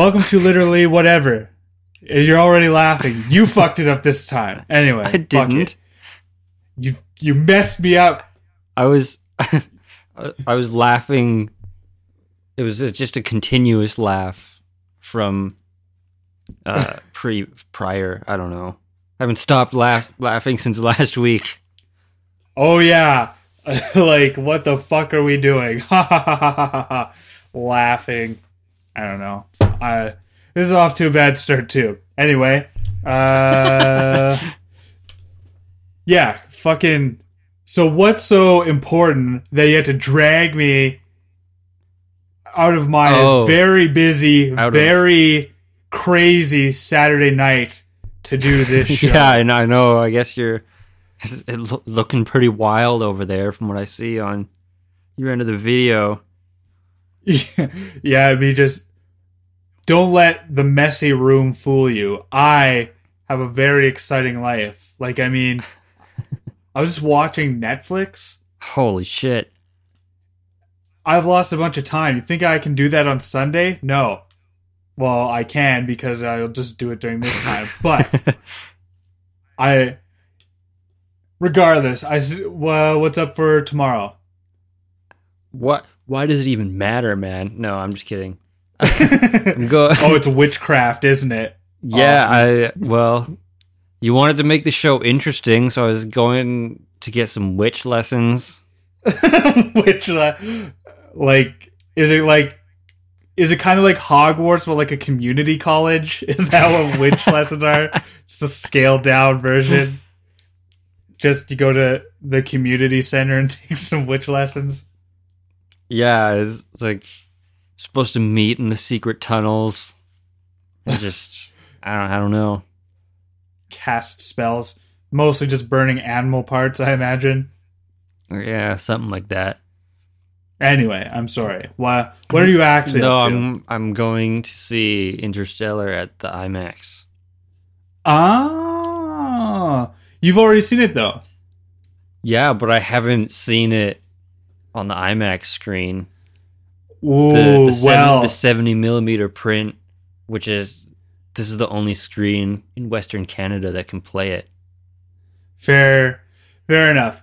Welcome to literally whatever. You're already laughing. You fucked it up this time. Anyway, I didn't. You you messed me up. I was I was laughing. It was just a continuous laugh from uh pre prior. I don't know. I haven't stopped laugh, laughing since last week. Oh yeah. like what the fuck are we doing? Laughing. I don't know. I this is off to a bad start too. Anyway, uh Yeah, fucking so what's so important that you had to drag me out of my Oh. very busy, Out of- very crazy Saturday night to do this show? Yeah, and I know. I guess you're looking pretty wild over there from what I see on your end of the video. yeah, I mean, just don't let the messy room fool you. I have a very exciting life. Like, I mean, I was just watching Netflix. Holy shit! I've lost a bunch of time. You think I can do that on Sunday? No. Well, I can because I'll just do it during this time. But I, regardless, I s- well, what's up for tomorrow? what? Why does it even matter, man? No, I'm just kidding. I'm go. oh, it's witchcraft, isn't it? yeah, I well, you wanted to make the show interesting, so I was going to get some witch lessons. Which, uh, like, is it like, is it kind of like Hogwarts, but like a community college? Is that what witch lessons are? It's a scaled down version. Just you go to the community center and take some witch lessons. Yeah, it's like supposed to meet in the secret tunnels. And just I don't I don't know. Cast spells, mostly just burning animal parts, I imagine. Yeah, something like that. Anyway, I'm sorry. What what are you actually? no? I'm I'm going to see Interstellar at the IMAX. Ah, you've already seen it though. Yeah, but I haven't seen it on the IMAX screen. Ooh, The the, seven, well, the 70 millimeter print, which is this is the only screen in Western Canada that can play it. Fair, fair enough.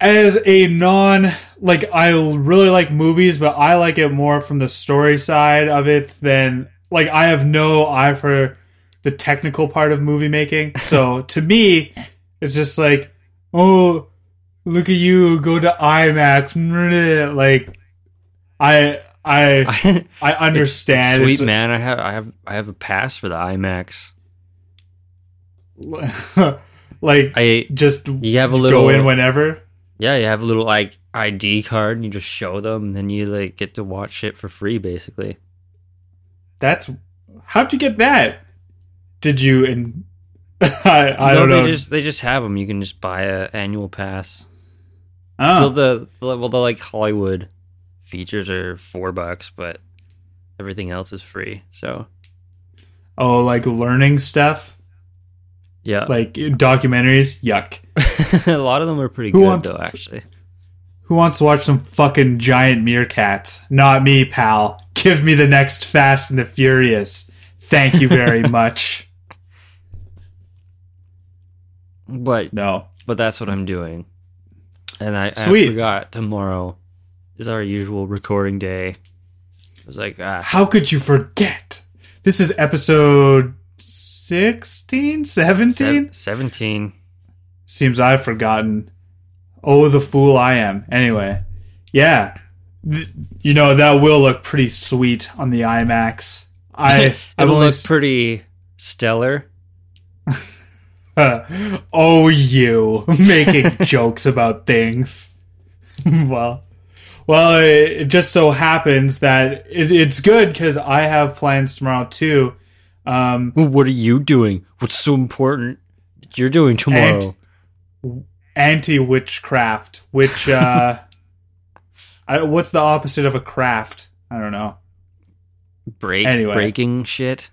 As a non, like I really like movies, but I like it more from the story side of it than like I have no eye for the technical part of movie making. So to me, it's just like, oh, look at you, go to IMAX. Like, I, I, I understand. It's sweet It's- man. I have I have I have a pass for the IMAX. like, I just you have a little go in whenever. Yeah, you have a little like ID card and you just show them and then you like get to watch it for free basically. That's how'd you get that? Did you and I I No, don't know. They just they just have them. You can just buy a annual pass. Oh. Still the, the well the like Hollywood features are 4 bucks, but everything else is free. So, oh, like learning stuff, yeah. like documentaries. Yuck. a lot of them are pretty Who good wants- though actually. Who wants to watch some fucking giant meerkats? Not me, pal. Give me the next Fast and the Furious. Thank you very much. But No. but that's what I'm doing. And I, I forgot tomorrow is our usual recording day. I was like, ah, How could you forget? This is episode 16, 17? sev- 17. Seems I've forgotten. Oh, the fool I am. Anyway, yeah, Th- you know that will look pretty sweet on the IMAX. I It'll look s- pretty stellar. oh, you making jokes about things. well, well, it, it just so happens that it, it's good because I have plans tomorrow too. Um, Well, What are you doing? What's so important that you're doing tomorrow? anti witchcraft, which uh, I, what's the opposite of a craft? I don't know. Break, anyway. breaking shit,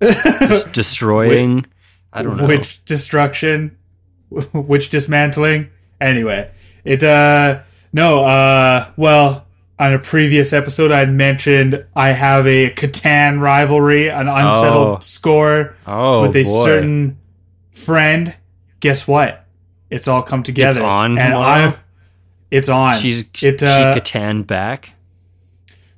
Des- destroying. I don't know. Witch destruction, Which dismantling. Anyway, it uh no uh well on a previous episode, I mentioned I have a Catan rivalry, an unsettled Oh. score Oh, with a boy. certain friend. Guess what? It's all come together. It's on and? I, it's on. She's it, uh, she Catan back.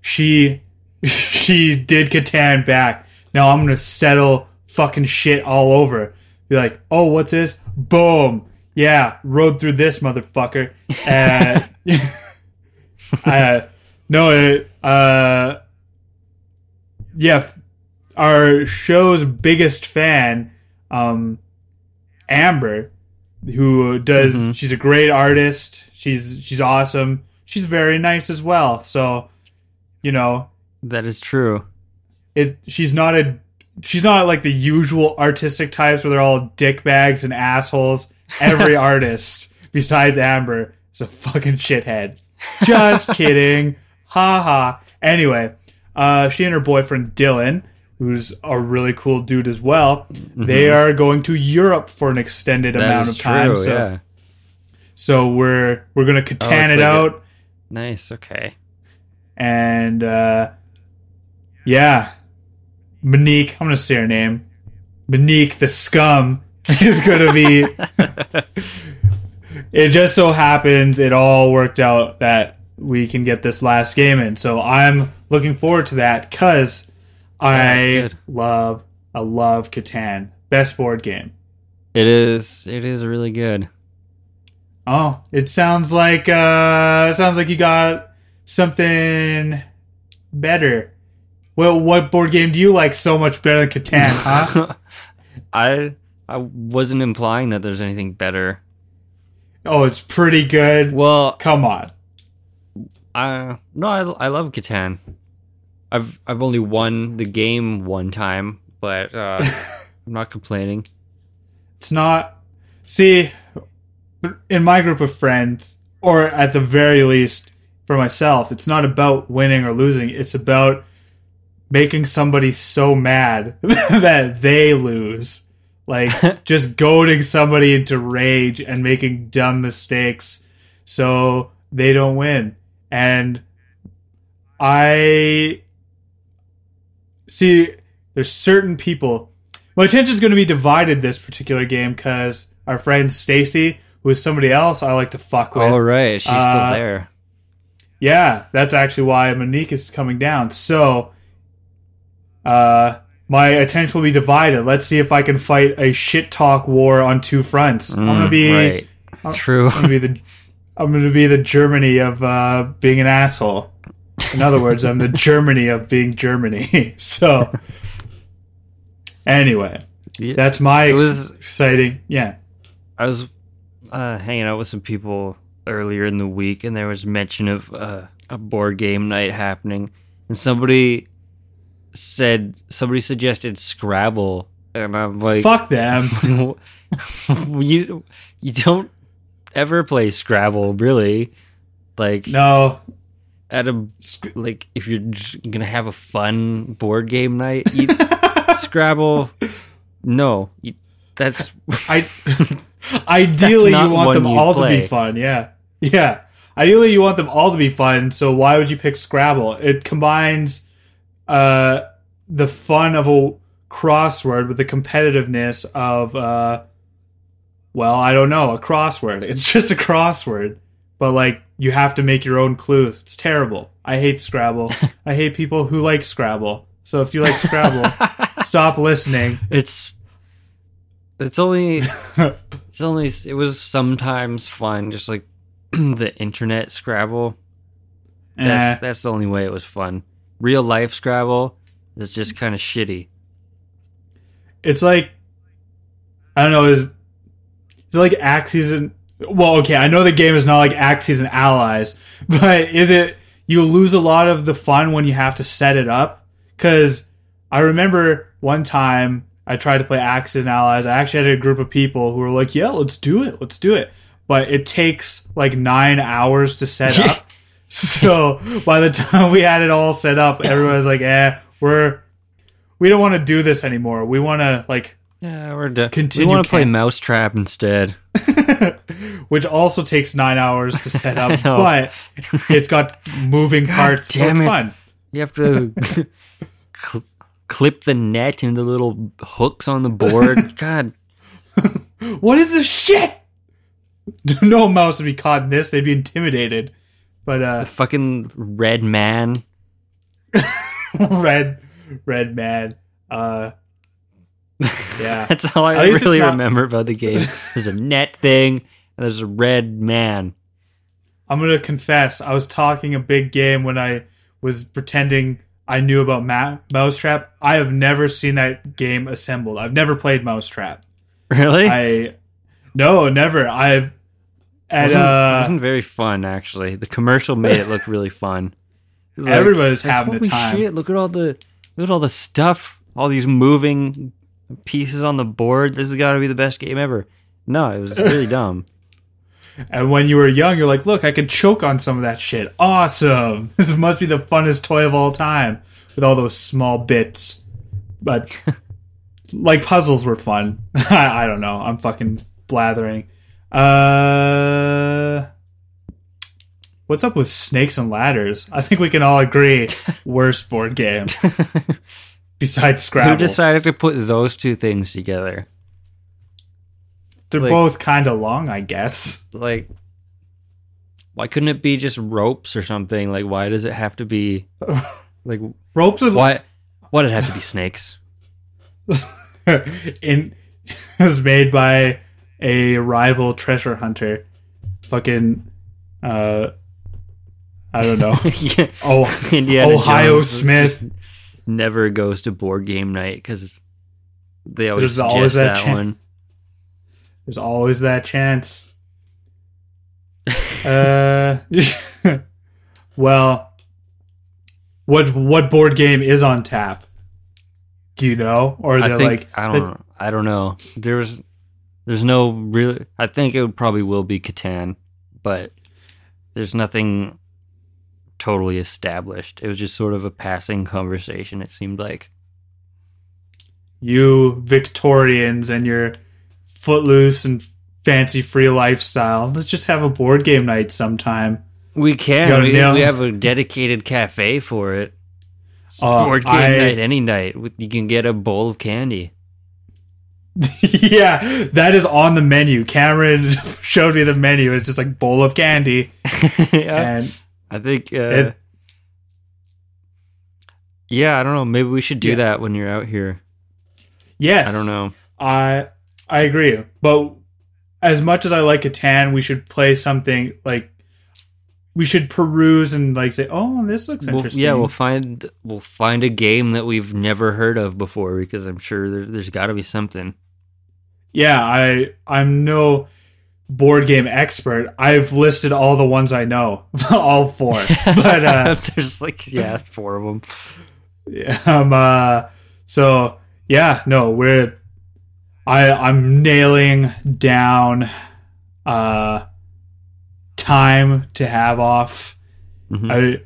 she she did Catan back. Now I'm gonna settle fucking shit all over. Be like, oh, what's this? Boom. Yeah, rode through this motherfucker. Uh, uh, no, it, uh, yeah, our show's biggest fan, um, Amber, who does. Mhm. She's a great artist. She's she's awesome. She's very nice as well. So, you know, That is true. it she's not a she's not like the usual artistic types where they're all dickbags and assholes. Every artist besides Amber is a fucking shithead. Just kidding. Ha ha. Anyway, uh, she and her boyfriend Dylan, who's a really cool dude as well, they are going to Europe for an extended Mm-hmm. That amount of time. true. so yeah. so we're we're gonna Catan it's it like a- out. Nice. Okay. and uh, yeah, Monique. I'm gonna say her name. Monique the scum is gonna be. it just so happens it all worked out that we can get this last game in. So I'm looking forward to that because I love I love Catan. Best board game. It is. It is really good. Oh, it sounds like uh it sounds like you got something better. Well, what board game do you like so much better than Catan, huh? I I wasn't implying that there's anything better. oh, it's pretty good. Well, Come on. I no, I, I love Catan. I've I've only won the game one time, but uh, I'm not complaining. It's not See, in my group of friends or at the very least for myself, it's not about winning or losing. It's about making somebody so mad that they lose. Like just goading somebody into rage and making dumb mistakes so they don't win. And I see there's certain people. My attention's going to be divided this particular game because our friend Stacy, who is somebody else I like to fuck with. All right, she's Uh, still there. Yeah, that's actually why Monique is coming down. So, uh, my attention will be divided. Let's see if I can fight a shit talk war on two fronts. I'm gonna Mm, be, right. I'm- True. I'm gonna be the, I'm gonna be the Germany of uh, being an asshole. In other words, I'm the Germany of being Germany. so, anyway, Yeah. that's my was- exciting. Yeah. I was uh, hanging out with some people earlier in the week, and there was mention of uh, a board game night happening, and somebody said somebody suggested Scrabble, and I'm like, Fuck them. you you don't ever play Scrabble, really? Like No. at a like if you're gonna have a fun board game night, you, Scrabble. No, you, that's I ideally not you want them all to be fun. Yeah, yeah. Ideally, you want them all to be fun. So why would you pick Scrabble? It combines uh, the fun of a crossword with the competitiveness of uh, well, I don't know, a crossword. It's just a crossword, but like you have to make your own clues. It's terrible. I hate Scrabble. I hate people who like Scrabble. So if you like Scrabble, stop listening. it's it's only it's only it was sometimes fun, just like the internet Scrabble. That's Eh. that's the only way it was fun. Real life Scrabble is just kind of shitty. it's like I don't know, is is it like Axes and well, okay, I know the game is not like Axis and Allies, but is it you lose a lot of the fun when you have to set it up? Because I remember one time I tried to play Axis and Allies. I actually had a group of people who were like, "Yeah, let's do it, let's do it," but it takes like nine hours to set up. So by the time we had it all set up, everyone was like, "Eh, we're we don't want to do this anymore. We want to like Yeah, we're done. Continue we want to play Mousetrap instead. which also takes nine hours to set up, but it's got moving parts, so damn it's it. fun. You have to cl- clip the net and the little hooks on the board. God, What is this shit? No mouse would be caught in this; they'd be intimidated. But uh, the fucking red man. red, red man. Uh, yeah, That's all I really not- remember about the game. There's a net thing, and there's a red man. I'm gonna confess. I was talking a big game when I was pretending I knew about Ma- Mousetrap. I have never seen that game assembled. I've never played Mousetrap. Really? I no, never. I've at wasn't, uh, wasn't very fun actually. The commercial made it look really fun. Like- Everybody's like, having a holy time." Shit, look at all the look at all the stuff, all these moving pieces on the board. This has got to be the best game ever. No, it was really dumb. And when you were young, you're like, look, I can choke on some of that shit. Awesome. This must be the funnest toy of all time with all those small bits. But like puzzles were fun. I, I don't know. I'm fucking blathering. Uh What's up with snakes and ladders? I think we can all agree worst board game besides Scrabble. Who decided to put those two things together? They're like- both kind of long, I guess. Like, why couldn't it be just ropes or something? Like, why does it have to be like Ropes with why? Why did it have to be snakes? in was made by a rival treasure hunter. Fucking uh I don't know. yeah. oh Indiana Ohio Jones Smith. never goes to board game night because they always There's always that that, chan- one. there's always that chance. Uh well what what board game is on tap? Do you know? Or they're think like I don't know. I don't know. There's there's no real. I think it would probably will be Catan, but there's nothing totally established. It was just sort of a passing conversation. It seemed like. you Victorians and your footloose and fancy free lifestyle. Let's just have a board game night sometime. We can. We, we have a dedicated cafe for it. It's Uh, board game I- night any night. With- You can get a bowl of candy. yeah, that is on the menu. Cameron showed me the menu. It's just like bowl of candy, yeah, and I think. Uh, It- yeah, I don't know. Maybe we should do Yeah. that when you're out here. yes, I don't know. I I agree. But as much as I like Catan, we should play something like we should peruse and like say, "Oh, this looks We'll, interesting." yeah, we'll find we'll find a game that we've never heard of before because I'm sure there, there's got to be something. Yeah, I I'm no board game expert. I've listed all the ones I know, all four. But uh there's like yeah, four of them. Yeah, um uh so yeah no we're i i'm nailing down uh time to have off Mhm. i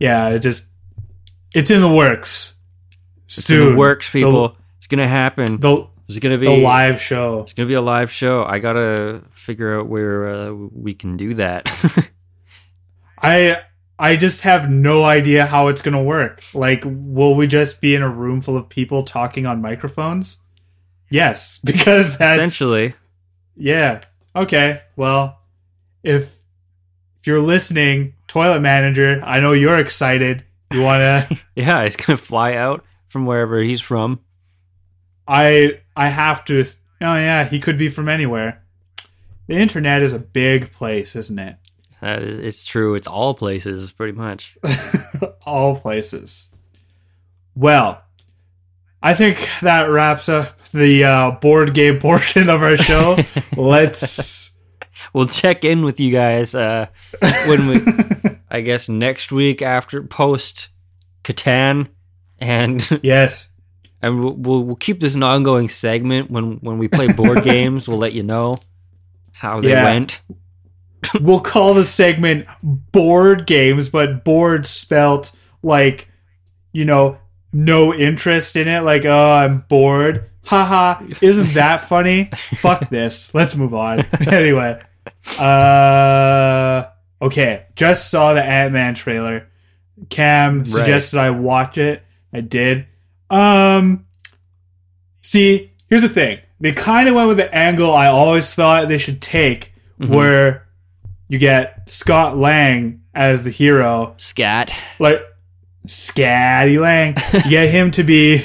yeah it just it's in the works It's in soon the works, people. it's gonna happen. the, There's gonna be a live show It's gonna be a live show. I gotta figure out where uh, we can do that. i i just have no idea how it's gonna work like will we just be in a room full of people talking on microphones yes because that's Essentially, Yeah. Okay. Well, if if you're listening, toilet manager, I know you're excited. You want to yeah, he's gonna fly out from wherever he's from. I I have to Oh yeah, he could be from anywhere. The internet is a big place, isn't it? That is, it's true. It's all places, pretty much. All places. Well, I think that wraps up the uh, board game portion of our show. Let's We'll check in with you guys uh, when we, I guess, next week after post Catan, and Yes. And we'll, we'll we'll keep this an ongoing segment when when we play board games. We'll let you know how they Yeah. went. we'll call the segment board games, but bored spelt like, you know, no interest in it. Like, oh, I'm bored. Haha, isn't that funny? Fuck this. Let's move on. anyway. Uh okay. Just saw the Ant Man trailer. Cam suggested I watch it. I did. Um see, here's the thing. They kind of went with the angle I always thought they should take, Mhm. where you get Scott Lang as the hero, Scat. like Scatty Lang. You get him to be,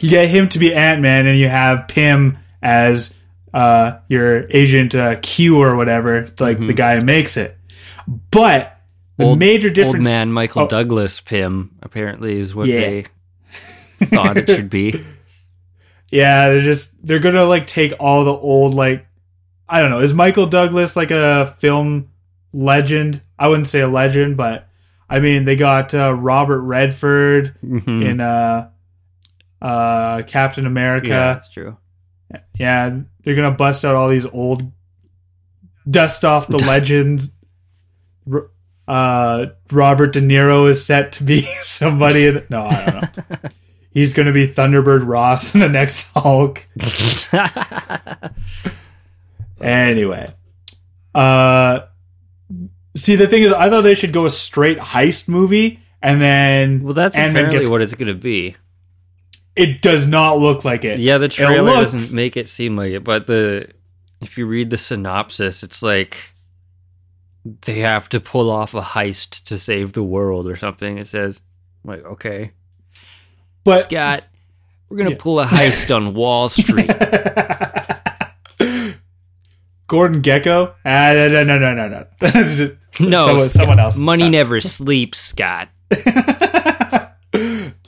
you get him to be Ant Man, and you have Pym as uh, your agent uh, Q or whatever, like the Mhm. guy who makes it. But the Old- major difference, Old man Michael Oh. Douglas Pym apparently is what Yeah. they thought it should be. yeah, they're just they're gonna like take all the old like, I don't know, is Michael Douglas like a film legend? I wouldn't say a legend, but I mean they got uh, Robert Redford. Mhm. in uh uh Captain America. yeah, that's true. Yeah. they're gonna bust out all these old dust off the legends. Uh Robert De Niro is set to be somebody in, no, I don't know. He's gonna be Thunderbird Ross in the next Hulk. Anyway. Uh see the thing is I thought they should go a straight heist movie and then well, that's Ant-Man apparently gets- what it's going to be. it does not look like it. Yeah, the trailer looks- doesn't make it seem like it, but the if you read the synopsis, it's like they have to pull off a heist to save the world or something. It says, I'm like, okay, But Scott, we're gonna Yeah. pull a heist on Wall Street. Gordon Gekko? Ah, no, no, no, no, no, no. no, someone, someone else. Money never sleeps, Scott.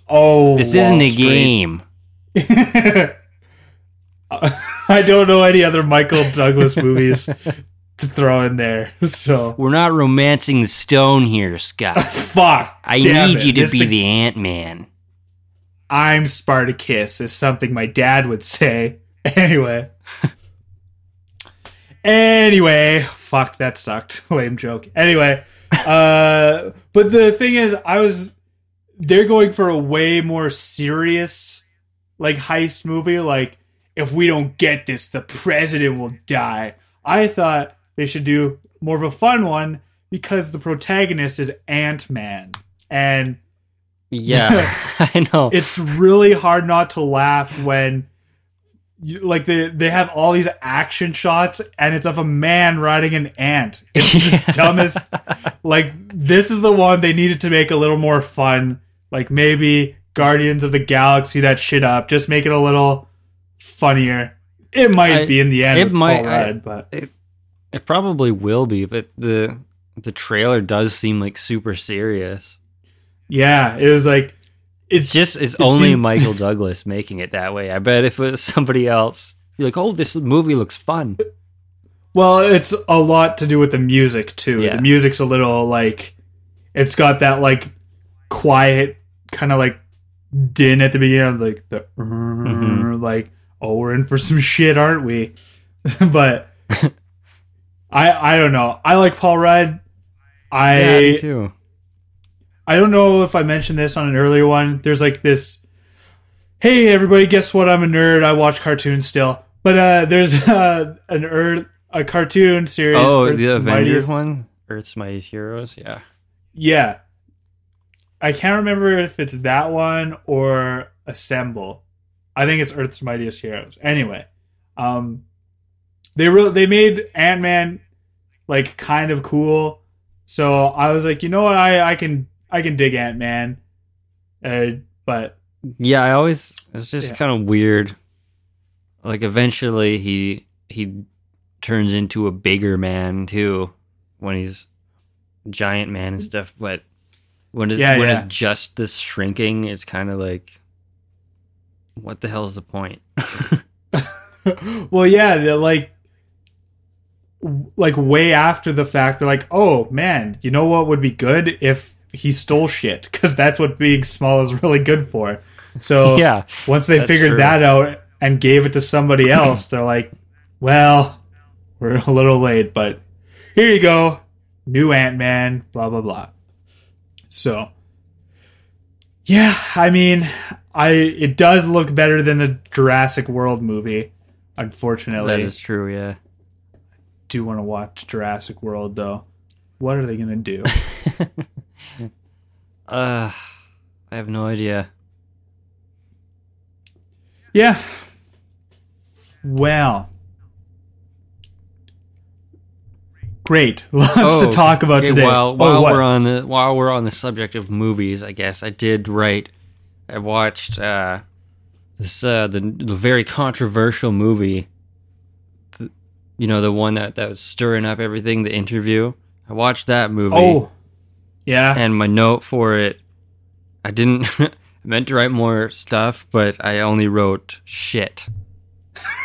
oh, This Wall isn't a Street. game. I don't know any other Michael Douglas movies to throw in there. So We're not romancing the stone here, Scott. fuck. I need it. you to This be the- the Ant Man. I'm Spartacus is something my dad would say. Anyway. anyway, fuck that sucked. Lame joke. Anyway, uh but the thing is I was they're going for a way more serious like heist movie like if we don't get this the president will die. I thought they should do more of a fun one because the protagonist is Ant-Man and Yeah, I know. it's really hard not to laugh when you, like they they have all these action shots and it's of a man riding an ant. It's Yeah. the dumbest. Like this is the one they needed to make a little more fun. Like maybe Guardians of the Galaxy that shit up. Just make it a little funnier. It might I- be in the end. it might- Paul I- but It probably will be, but the the trailer does seem like super serious. Yeah, it was like It's just it's it only seem- Michael Douglas making it that way. I bet if it was somebody else, you're like, oh, this movie looks fun. Well, it's a lot to do with the music too. Yeah. The music's a little like it's got that like quiet kind of like din at the beginning of like the Mhm. like oh we're in for some shit, aren't we? but I I don't know. I like Paul Rudd. I yeah, me too. I don't know if I mentioned this on an earlier one. There's like this. Hey everybody, guess what? I'm a nerd. I watch cartoons still. But uh, there's uh, an Earth a cartoon series. Oh, Earth's the Avengers Mightiest- one, Earth's Mightiest Heroes. Yeah, Yeah, I can't remember if it's that one or Assemble. I think it's Earth's Mightiest Heroes. Anyway, um, they really they made Ant Man like kind of cool. So I was like, you know what, I I can I can dig Ant Man, uh, but yeah. I always it's just Yeah. kind of weird. Like eventually he he turns into a bigger man too when he's giant man and stuff. But when it's Yeah, when yeah. it's just this shrinking, it's kind of like, what the hell is the point? well, yeah, they're like like way after the fact they're like oh man you know what would be good if he stole shit because that's what being small is really good for so yeah, once they figured true. that out and gave it to somebody else they're like well we're a little late but here you go new ant-man blah blah blah so yeah i mean I it does look better than the Jurassic World movie. Unfortunately, That is true. Yeah. I do want to watch Jurassic World though. What are they gonna do? Uh, I have no idea. yeah. Well. Great. Lots to talk about Oh, okay, today. While Oh, while we're on the while we're on the subject of movies, I guess I did write. I watched uh, this uh, the the very controversial movie. th- you know the one that that was stirring up everything. The interview. I watched that movie. Oh. Yeah. and my note for it, I didn't. I meant to write more stuff, but I only wrote shit.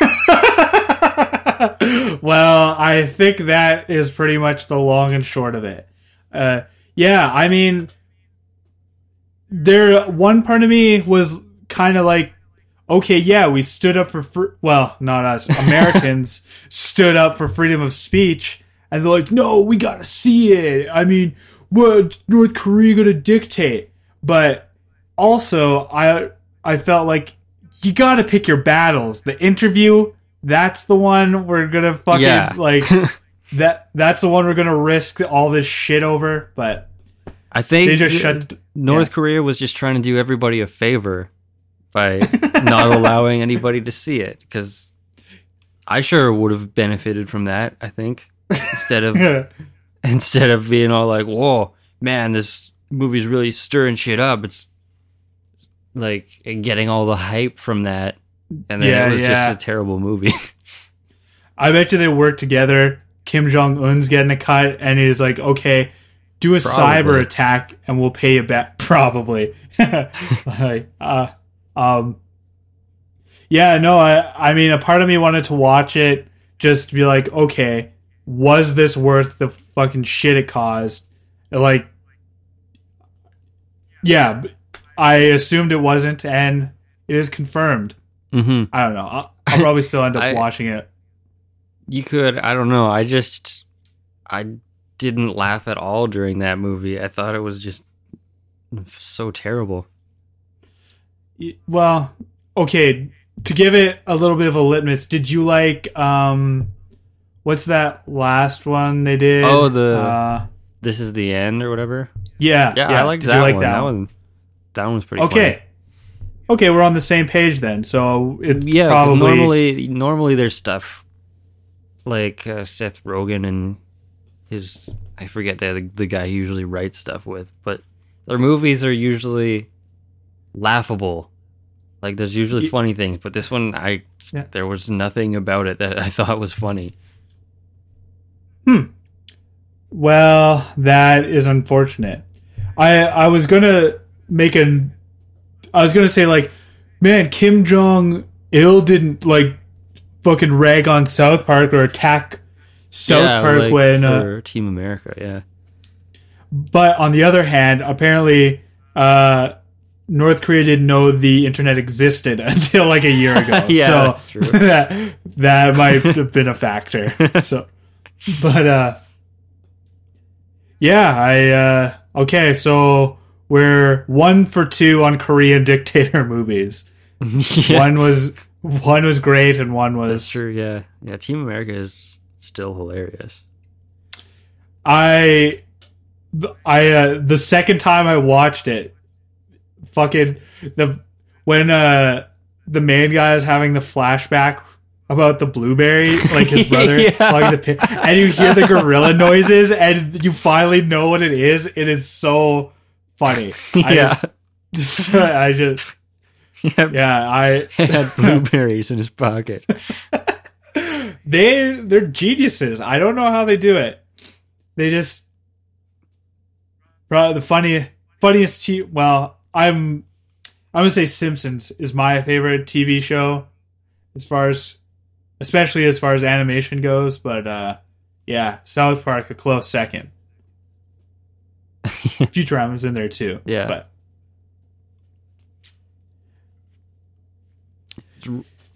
well, I think that is pretty much the long and short of it. Uh, yeah, I mean, there. One part of me was kind of like, okay, yeah, we stood up for fr- well, not us Americans stood up for freedom of speech, and they're like, no, we gotta see it. I mean, what North Korea gonna dictate? But also, I I felt like you gotta pick your battles. The interview, that's the one we're gonna fucking Yeah. like that. That's the one we're gonna risk all this shit over. But I think they just th- shut. North yeah. Korea was just trying to do everybody a favor by not allowing anybody to see it because I sure would have benefited from that. I think instead of instead of being all like, "Whoa, man, this movie's really stirring shit up." It's like getting all the hype from that, and then Yeah, it was yeah. just a terrible movie. I bet you they work together. Kim Jong Un's getting a cut, and he's like, "Okay, do a cyber attack, and we'll pay you back." Probably. like, uh, um, yeah, no, I, I mean, a part of me wanted to watch it just to be like, okay, was this worth the fucking shit it caused? Like, yeah, I assumed it wasn't, and it is confirmed. hmm I don't know. I'll, I'll probably still end up I- watching it. You could, I don't know. I just, I didn't laugh at all during that movie. I thought it was just so terrible. Well, okay. To give it a little bit of a litmus, did you like um, what's that last one they did? Oh, the- uh, This is the end or whatever. yeah, Yeah, I liked Did that, you like one. That one, that one was pretty. Okay, okay, we're on the same page then. So it funny. yeah. 'cause probably normally, normally there's stuff like uh, Seth Rogen and his I forget the the guy he usually writes stuff with, but their movies are usually laughable. Like there's usually funny things, but this one I Yeah. there was nothing about it that I thought was funny. Well, that is unfortunate. I I was gonna make an I was gonna say like, man, Kim Jong Il didn't like fucking rag on South Park or attack South Yeah, Park like when uh, Team America, yeah. But on the other hand, apparently, uh, North Korea didn't know the internet existed until like a year ago. Yeah, so that's true. that that might have been a factor. So, but uh, yeah, I uh, okay. So we're one for two on Korean dictator movies. yeah. One was one was great, and one was That's true, yeah. Yeah, Team America is still hilarious. I, I uh, the second time I watched it, fucking the when uh the main guy is having the flashback about the blueberry, like his brother, Yeah. the pin, and you hear the gorilla noises, and you finally know what it is. It is so funny. I Yeah. just, I just, Yeah, yeah, I had blueberries in his pocket. they they're geniuses. I don't know how they do it. They just Bro, the funny funniest t well, I'm I'm gonna say Simpsons is my favorite TV show as far as especially as far as animation goes, but uh yeah, South Park a close second. Futurama's in there too. Yeah. But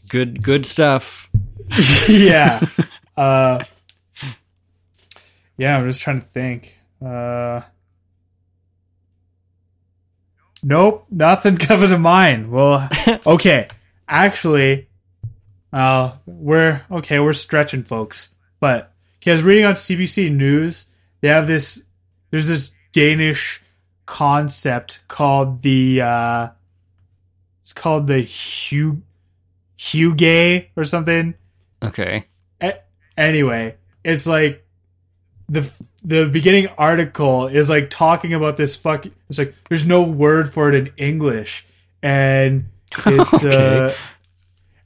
Good good stuff. yeah. Uh yeah, I'm just trying to think. Uh Nope, nothing coming to mind. Well, okay, actually, uh, we're okay. We're stretching, folks. But okay, I was reading on CBC News. They have this. There's this Danish concept called the. Uh, it's called the Hugh Hugay or something. Okay. A- anyway, it's like the the beginning article is like talking about this fuck. It's like there's no word for it in English, and it's Okay. uh,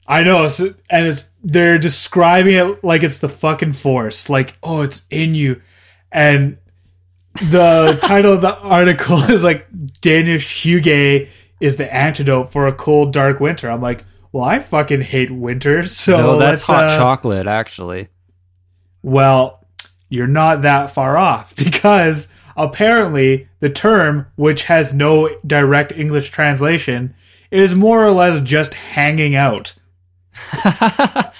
I know, so, and it's they're describing it like it's the fucking force, like oh, it's in you, and the title of the article is like Danish Hygge is the antidote for a cold, dark winter. I'm like, well, I fucking hate winter, so no, that's hot uh, chocolate, actually. well, you're not that far off because apparently the term, which has no direct English translation, is more or less just hanging out.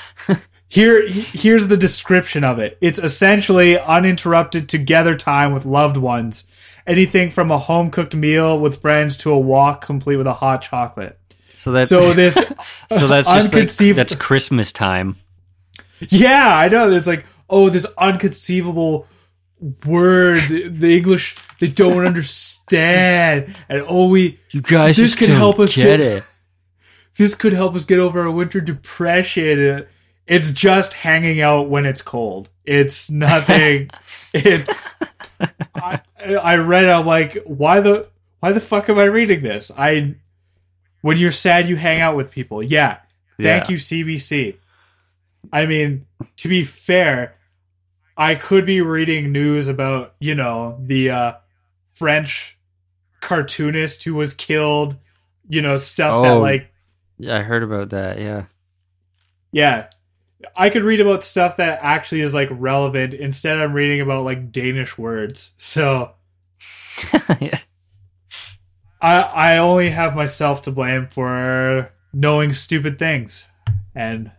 Here, here's the description of it. It's essentially uninterrupted together time with loved ones. Anything from a home cooked meal with friends to a walk complete with a hot chocolate. so that's So this, so that's just like, that's Christmas time. Yeah, I know. It's like, oh, this unconceivable word the English they don't understand, and oh, we You guys This just can help us get get- it. This could help us get over our winter depression. It's just hanging out when it's cold. It's nothing. it's. I, I read. it, I'm like, why the why the fuck am I reading this? I when you're sad, you hang out with people. Yeah. Thank Yeah. you, CBC. I mean, to be fair, I could be reading news about you know the uh, French cartoonist who was killed. You know stuff that Oh. like Yeah, I heard about that. Yeah. yeah. I could read about stuff that actually is like relevant instead I'm reading about like Danish words. So Yeah. I I only have myself to blame for knowing stupid things. And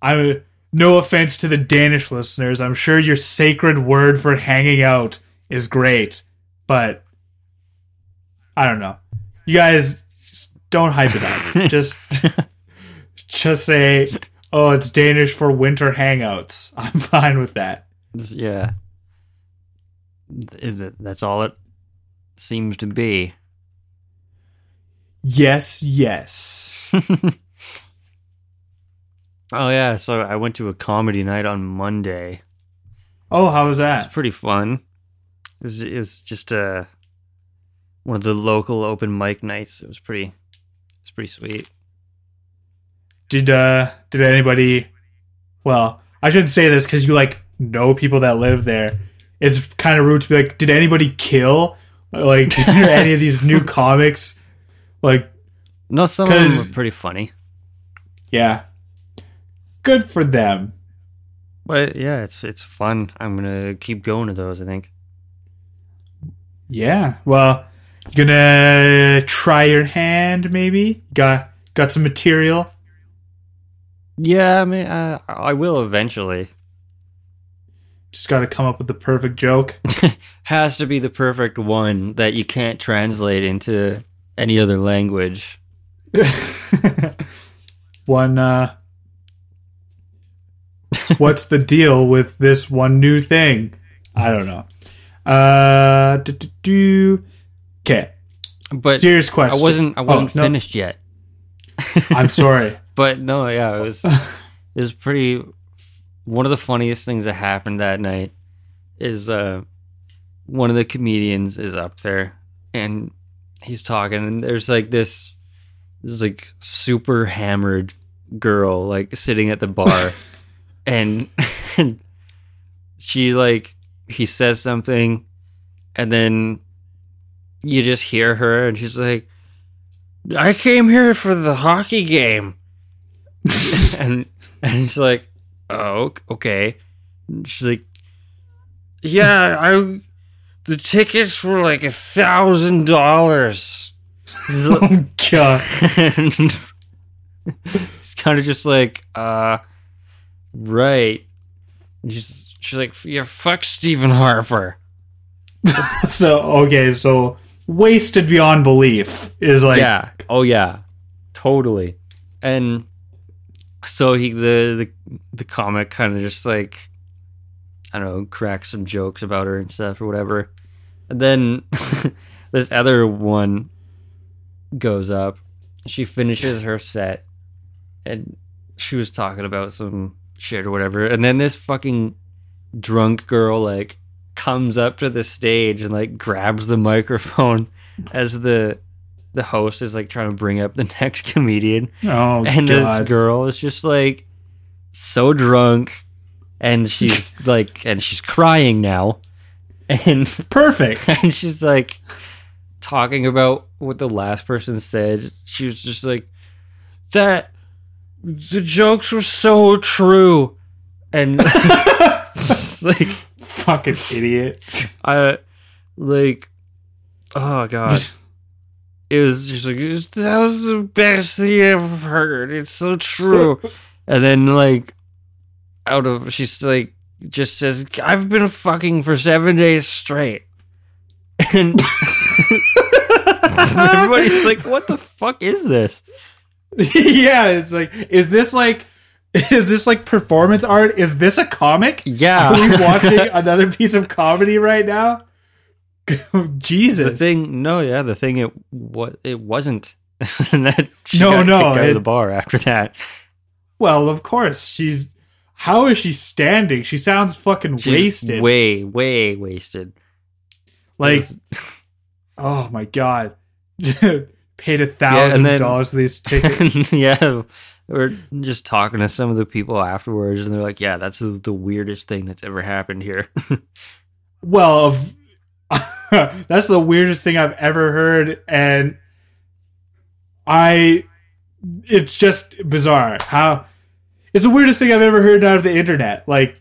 I no offense to the Danish listeners, I'm sure your sacred word for hanging out is great, but I don't know. You guys don't hype it up. just just say, "Oh, it's Danish for winter hangouts." I'm fine with that. Yeah. That's all it seems to be. Yes, yes. oh yeah, so I went to a comedy night on Monday. Oh, how was It that? was pretty fun. It was it was just uh one of the local open mic nights. It was pretty it's pretty sweet. Did uh did anybody well, I shouldn't say this cuz you like know people that live there. It's kind of rude to be like, did anybody kill like any of these new comics? Like, No, some of them were pretty funny. yeah. Good for them. But yeah, it's it's fun. I'm gonna keep going to those. I think. Yeah. Well, you gonna try your hand maybe? Got got some material? Yeah, I mean, uh, I will eventually. Just got to come up with the perfect joke. Has to be the perfect one that you can't translate into any other language. one uh what's the deal with this one new thing i don't know uh do, do, do. Okay But serious question I wasn't I wasn't Oh, no. finished yet. i'm sorry But no, yeah, it was it was pretty. One of the funniest things that happened that night is uh, one of the comedians is up there and he's talking, and there's like this, this like super hammered girl like sitting at the bar, and, and she like he says something, and then you just hear her, and she's like. I came here for the hockey game and and he's like, "Oh, ok- okay." And she's like, "Yeah, I the tickets were like a thousand dollars." Oh god and it's kind of just like, uh, right. She's she's like, "Yeah, fuck Stephen Harper." so okay so wasted beyond belief. Is like yeah. Oh yeah. Totally. And so he the the, the comic kind of just like I don't know, cracks some jokes about her and stuff or whatever. And then this other one goes up. She finishes her set and she was talking about some shit or whatever. And then this fucking drunk girl like comes up to the stage and like grabs the microphone as the the host is like trying to bring up the next comedian. Oh and god, this girl is just like so drunk and she's like and she's crying now. And perfect. and she's like talking about what the last person said. She was just like that the jokes were so true. And just like Fucking idiot. I like oh god. It was just like that was the best thing I ever heard. It's so true. and then like out of she's like just says I've been fucking for seven days straight. And everybody's like, what the fuck is this? yeah, it's like, is this like, is this like performance art? Is this a comic? Are we watching another piece of comedy right now? Jesus. the thing no, yeah, the thing it what it wasn't. and that she No, got no, kicked out it- of the bar after that. Well, of course, she's. How is she standing? She sounds fucking She's wasted. Way, way wasted. like, was- oh my god, paid a thousand dollars for these tickets. yeah, we're just talking to some of the people afterwards, and they're like, "Yeah, that's the, weirdest thing that's ever happened here." well, that's the weirdest thing I've ever heard, and I, it's just bizarre how. It's the weirdest thing I've ever heard out of the internet. Like,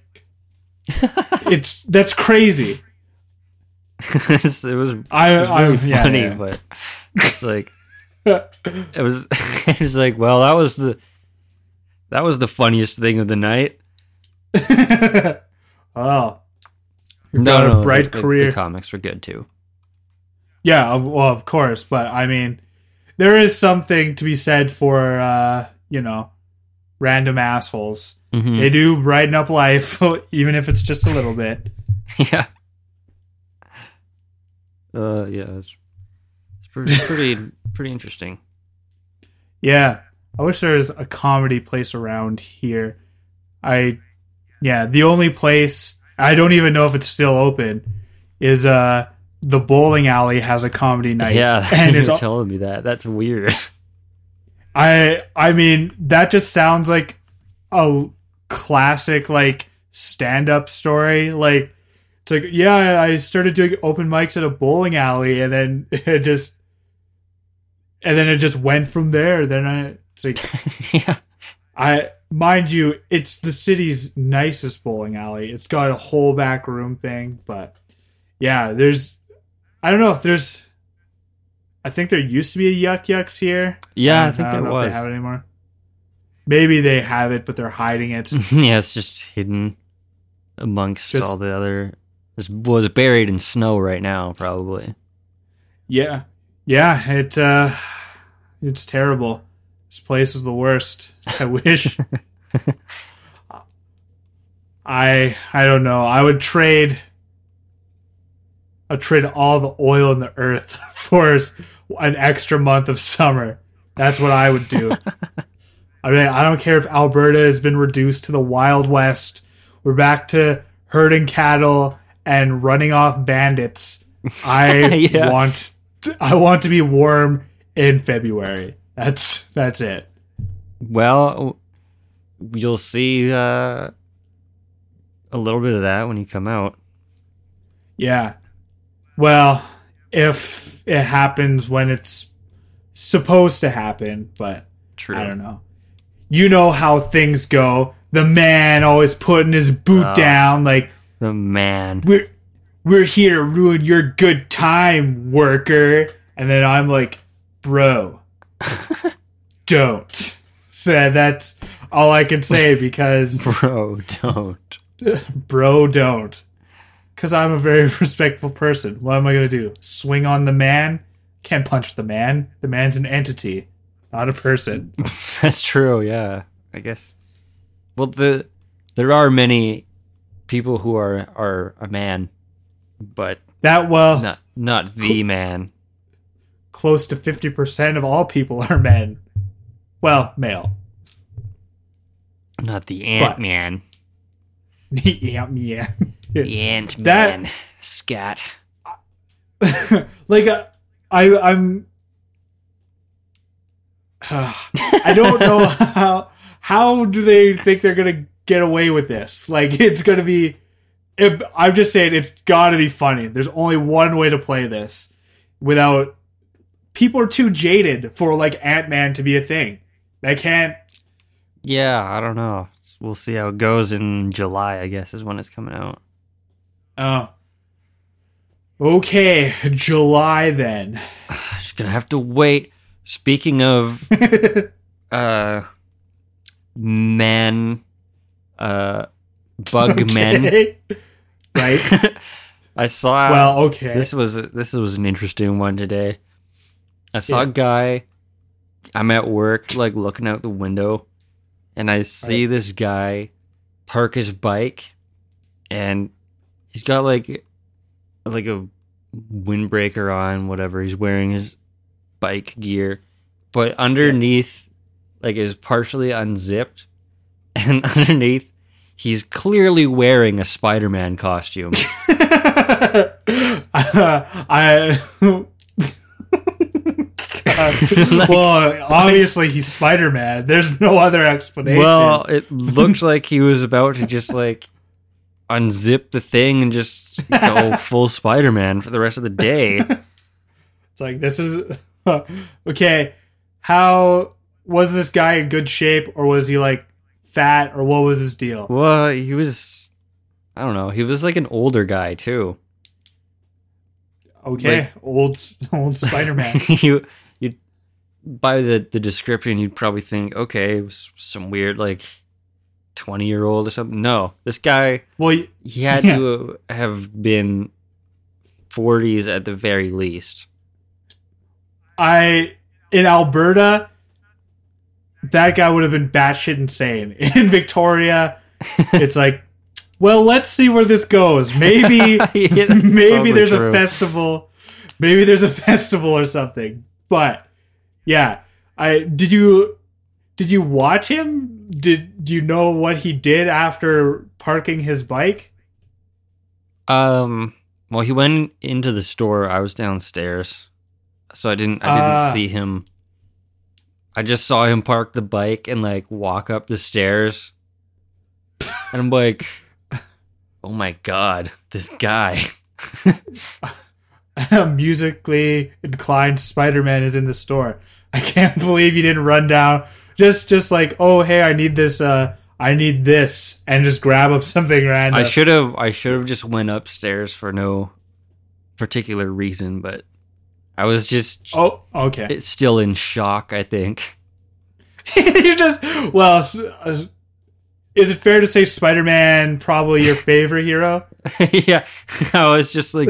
it's that's crazy. It was, it I, was I really yeah, funny, yeah. but it's like it was. It was like, well, that was the that was the funniest thing of the night. oh, you've got a bright the, career. The comics were good too. Yeah, well, of course, but I mean, there is something to be said for uh, you know, random assholes. Mhm. They do brighten up life, even if it's just a little bit. yeah. Uh, yeah, it's it's pretty pretty, pretty interesting. Yeah, I wish there was a comedy place around here. I, yeah, the only place I don't even know if it's still open is uh the bowling alley has a comedy night. Yeah, and you're it's telling me that. That's weird. I I mean that just sounds like a classic like stand up story. Like it's like yeah, I started doing open mics at a bowling alley, and then it just and then it just went from there. Then I it's like yeah. I mind you, it's the city's nicest bowling alley. It's got a whole back room thing, but yeah, there's I don't know if there's I think there used to be a Yuk Yuk's here. Yeah, I don't- think there was. They have it anymore. Maybe they have it, but they're hiding it. yeah, it's just hidden amongst Just- all the other. It's, well, it's buried in snow right now, probably. yeah, yeah. It uh, it's terrible. This place is the worst. I wish. I I don't know. I would trade. I'd trade all the oil in the earth for an extra month of summer. That's what I would do. I mean, I don't care if Alberta has been reduced to the Wild West. We're back to herding cattle and running off bandits. I Yeah. want I want to be warm in February. That's that's it. Well, you'll see uh, a little bit of that when you come out. Yeah. Well, if it happens when it's supposed to happen, but True. I don't know. You know how things go. The man always putting his boot Ugh. down like The man. we're we're here to ruin your good time, worker. And then I'm like, bro, don't. So that's all I can say because Bro, don't. bro, don't. Because I'm a very respectful person. What am I going to do? Swing on the man? Can't punch the man. The man's an entity, not a person. That's true. Yeah, I guess. Well, the there are many people who are are a man, but That, well, not not the man. Close to 50% of all people are men. Well, male. Not the Ant Man. yeah, yeah. The Ant Man. Scat. like uh, I I'm I don't know how how do they think they're gonna get away with this? Like it's gonna be. It, I'm just saying it's got to be funny. There's only one way to play this without people are too jaded for like Ant Man to be a thing. They can't. Yeah, I don't know. We'll see how it goes in July. I guess is when it's coming out. Oh. Okay, July then. Just gonna have to wait. Speaking of uh men uh bug men right? i saw well, okay. this was this was an interesting one today i saw Yeah. a guy i'm at work like looking out the window and i see this guy park his bike and he's got like like a windbreaker on whatever he's wearing his bike gear but underneath like is partially unzipped and underneath he's clearly wearing a spider-man costume I. God. well, obviously he's Spider Man. There's no other explanation. Well, it looked like he was about to just like unzip the thing and just go full Spider Man for the rest of the day. it's like this is okay. How was this guy in good shape, or was he like fat, or what was his deal? Well, he was, I don't know, he was like an older guy too. Okay, old old Spider Man. you, by the the description, you'd probably think, okay, it was some weird like twenty year old or something. No, this guy, well, he had Yeah. to have been forties at the very least. I in Alberta, that guy would have been batshit insane. In Victoria, it's like, well, let's see where this goes. Maybe, Yeah, maybe totally there's true. a festival. Maybe there's a festival or something. But yeah, I did you did you watch him? Did do you know what he did after parking his bike? Um. Well, he went into the store. I was downstairs, so I didn't. I didn't Ah. see him. I just saw him park the bike and like walk up the stairs, and I'm like, "Oh my god, this guy!" musically inclined Spider-Man is in the store. I can't believe you didn't run down just just like, "Oh, hey, I need this uh I need this." And just grab up something random. I should have. I should have just went upstairs for no particular reason, but I was just Oh, okay. it's still in shock. I think. you just well, uh, is it fair to say Spider-Man probably your favorite hero? yeah, I was just like,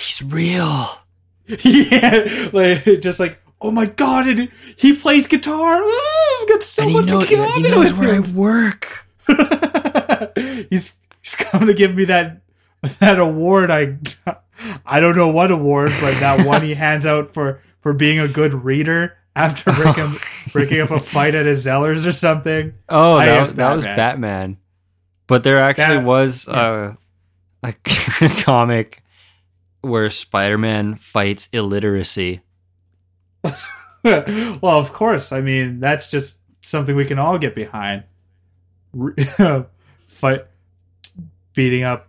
he's real. yeah, like just like, "Oh my god, and he plays guitar. Ooh, I've got so and much know, in he knows with where I work. he's he's coming to give me that that award. I I don't know what award, but that one he hands out for for being a good reader after breaking breaking up a fight at a Zellers or something. Oh, that, was, that was Batman. Batman. But there actually That- was yeah. uh, a comic where Spider-Man fights illiteracy. well, of course. I mean, that's just something we can all get behind. Fight, beating up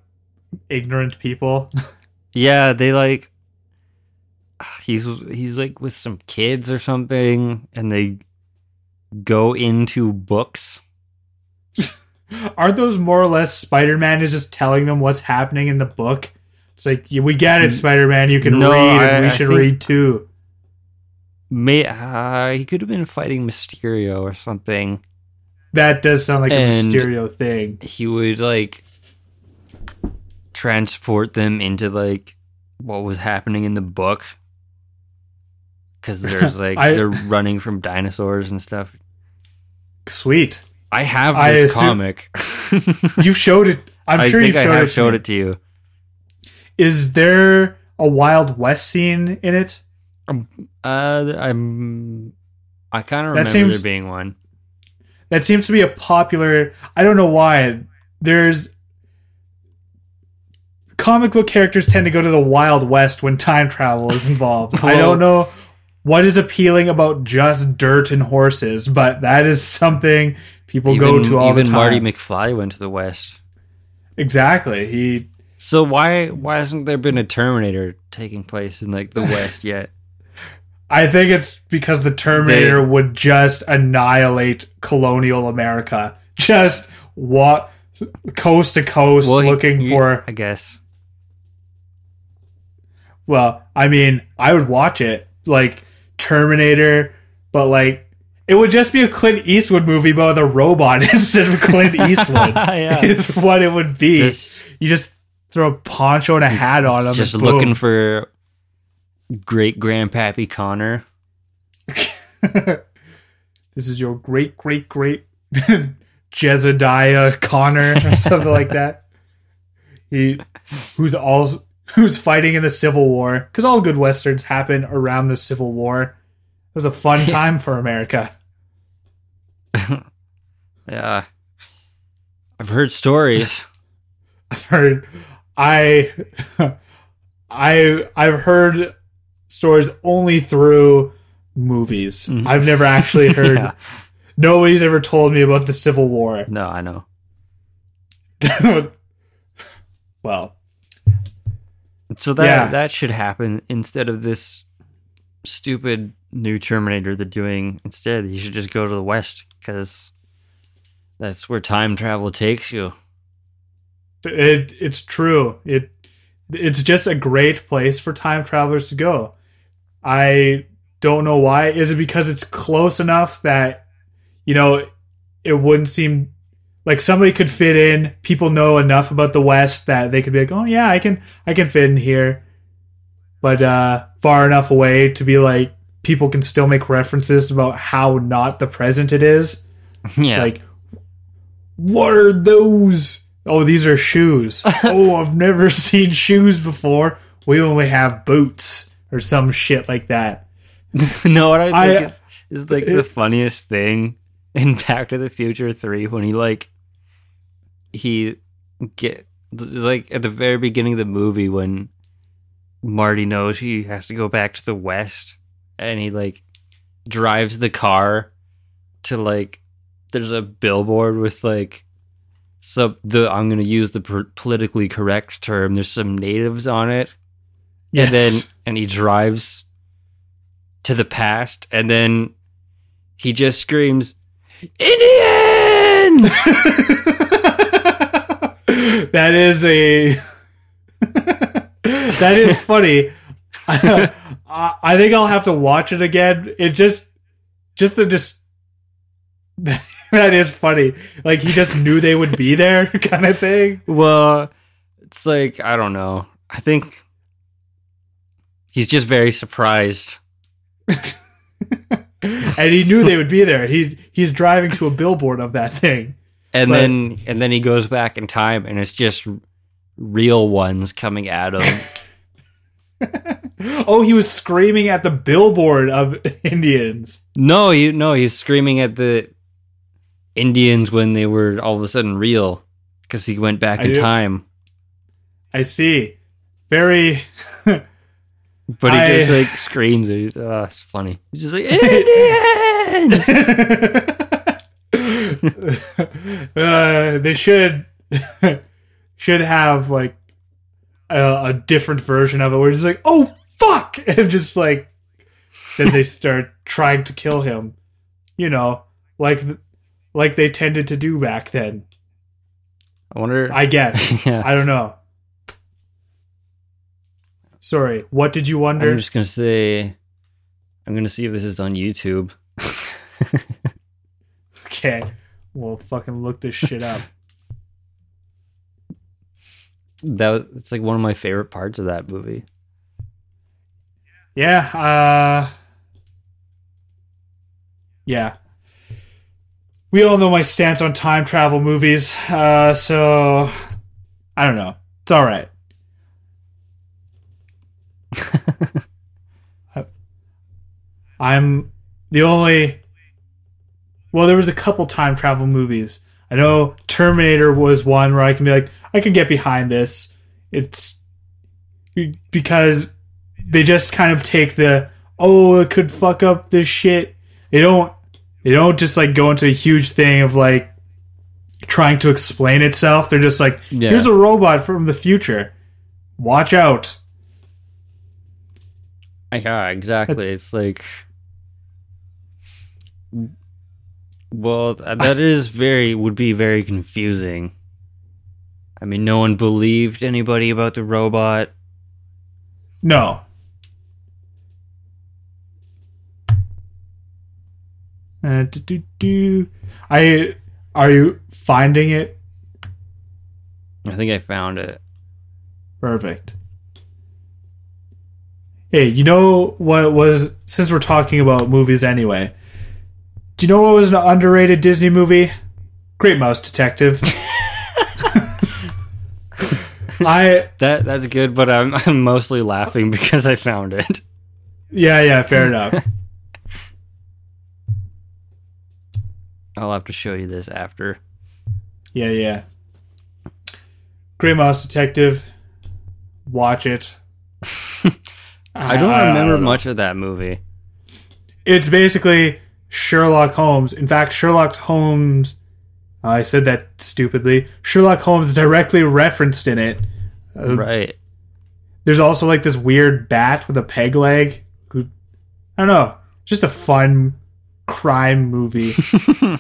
ignorant people. Yeah, they like he's he's like with some kids or something, and they go into books. Aren't those more or less Spider-Man is just telling them what's happening in the book? It's like yeah, we get it, Spider-Man. You can No, read, and I- we should read too. May uh, he could have been fighting Mysterio or something. That does sound like a And- Mysterio thing. he would like transport them into like what was happening in the book because there's like I- they're running from dinosaurs and stuff. Sweet. I have I this assume- comic. You showed it. I'm I sure you I showed have it. showed it to you. Is there a Wild West scene in it? Uh, I'm. I kind of remember seems- there being one. That seems to be a popular. I don't know why. There's comic book characters tend to go to the Wild West when time travel is involved. I don't know what is appealing about just dirt and horses, but that is something people go to all even the time. Even Marty McFly went to the West. exactly. He So why why hasn't there been a Terminator taking place in like the West yet? I think it's because the Terminator would just annihilate colonial America. Just walk coast to coast he- looking he- for I guess. Well, I mean, I would watch it like Terminator, but like it would just be a Clint Eastwood movie, but with a robot instead of Clint Eastwood. yeah. Is what it would be. Just you just throw a poncho and a hat on him. just looking boom. for great grandpappy Connor. this is your great, great, great Jezediah Connor or something like that. He, who's all who's fighting in the Civil War because all good westerns happen around the Civil War. It was a fun time for America. Yeah. I've heard stories. I've heard, I, I, I've heard stories only through movies. Mhm. I've never actually heard. Yeah. Nobody's ever told me about the Civil War. No, I know. well, So that Yeah. that should happen instead of this stupid new Terminator they're doing. Instead, you should just go to the West because that's where time travel takes you. It it's true. It it's just a great place for time travelers to go. I don't know why. Is it because it's close enough that you know it wouldn't seem like somebody could fit in. People know enough about the West that they could be like, "Oh yeah, I can I can fit in here." But uh far enough away to be like people can still make references about how not the present it is. yeah, Like, what are those? Oh, these are shoes. oh, I've never seen shoes before. We only have boots or some shit like that. no, what I think I- is, is like the funniest thing in Back to the Future Three when he like he get like at the very beginning of the movie when Marty knows he has to go back to the West and he like drives the car to like there's a billboard with like so the I'm gonna use the per- politically correct term. There's some natives on it, Yes. and then and he drives to the past and then he just screams indians that is a that is funny. I, I think I'll have to watch it again. It just just the just that is funny. Like he just knew they would be there, kind of thing. well it's like i don't know i think he's just very surprised and he knew they would be there. He he's driving to a billboard of that thing. and But- then and then he goes back in time and it's just real ones coming at him oh, he was screaming at the billboard of Indians. no you no he's screaming at the indians when they were all of a sudden real because he went back I in do- time I see. Very But he I- just like screams. He's, oh, it's funny. He's just like Indians. uh, they should should have like a, a different version of it where he's like, oh fuck, and just like then they start trying to kill him. You know, like like they tended to do back then. I wonder. I guess. yeah, I don't know. Sorry, what did you wonder? I'm just gonna say. I'm gonna see if this is on YouTube. Okay, we'll fucking look this shit up. that was, it's like one of my favorite parts of that movie. Yeah. Uh, yeah. We all know my stance on time travel movies, uh, so I don't know. It's all right. I, I'm the only. Well, there was a couple time travel movies. I know Terminator was one where I can be like, I can get behind this. It's because they just kind of take the oh it could fuck up this shit. They don't they don't just like go into a huge thing of like trying to explain itself. They're just like Yeah. here's a robot from the future. Watch out. Yeah, exactly. It's like, well, th- that is very would be very confusing. I mean, no one believed anybody about the robot. No. Uh, do, do, do. I are you finding it? I think I found it. Perfect. Hey, you know what was since we're talking about movies anyway? Do you know what was an underrated Disney movie? Great Mouse Detective. I That that's good, but I'm I'm mostly laughing because I found it. yeah yeah fair enough. I'll have to show you this after. Yeah yeah. Great Mouse Detective. Watch it. I don't remember know. much of that movie. It's basically Sherlock Holmes. In fact, Sherlock Holmes. I said that stupidly. Sherlock Holmes directly referenced in it. Uh, Right. There's also like this weird bat with a peg leg. Who, I don't know. Just a fun crime movie.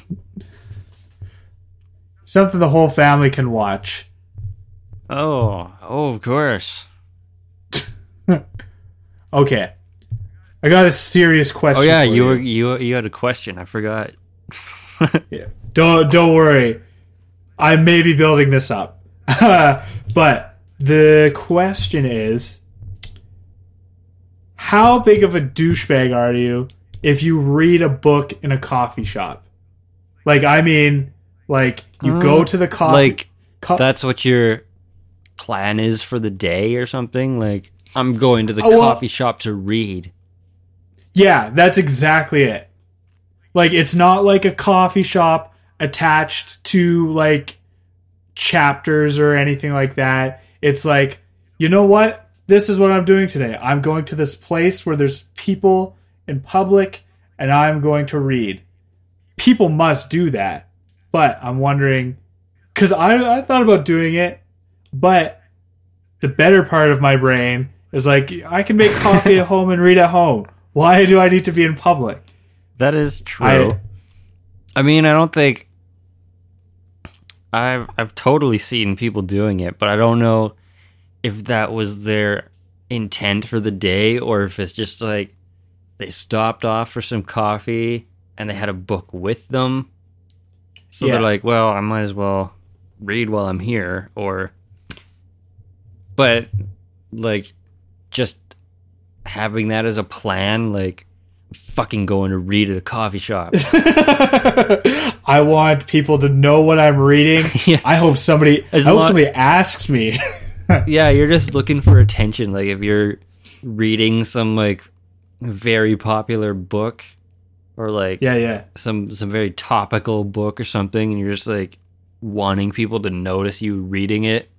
Something the whole family can watch. Oh, oh, of course. Okay. I got a serious question. Oh yeah, for you were you you had a question. I forgot. Yeah. Don't don't worry. I may be building this up. but the question is how big of a douchebag are you if you read a book in a coffee shop? Like I mean like you go Uh, to the coffee like co- that's what your plan is for the day or something. Like I'm going to the Oh, well- coffee shop to read. Yeah, that's exactly it. Like it's not like a coffee shop attached to like chapters or anything like that. It's like, you know what? This is what I'm doing today. I'm going to this place where there's people in public and I'm going to read. People must do that. But I'm wondering cuz I I thought about doing it, but the better part of my brain is like I can make coffee at home and read at home. Why do I need to be in public? That is true. I, mean, I don't think I've I've totally seen people doing it, but I don't know if that was their intent for the day or if it's just like they stopped off for some coffee and they had a book with them. So Yeah. they're like, well, I might as well read while I'm here or but like just having that as a plan like fucking going to read at a coffee shop. I want people to know what I'm reading. yeah. I hope somebody As I hope long- somebody asks me. yeah, you're just looking for attention. Like if you're reading some like very popular book or like yeah, yeah. some some very topical book or something and you're just like wanting people to notice you reading it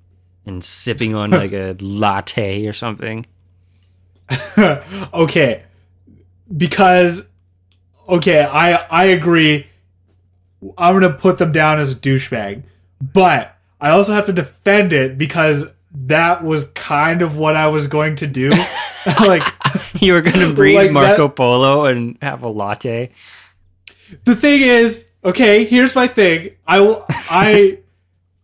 and sipping on like a latte or something. okay. Because okay, I I agree. I'm gonna put them down as a douchebag. But I also have to defend it because that was kind of what I was going to do. like You were gonna read Like that- Marco Polo and have a latte. the thing is, okay, here's my thing. I will I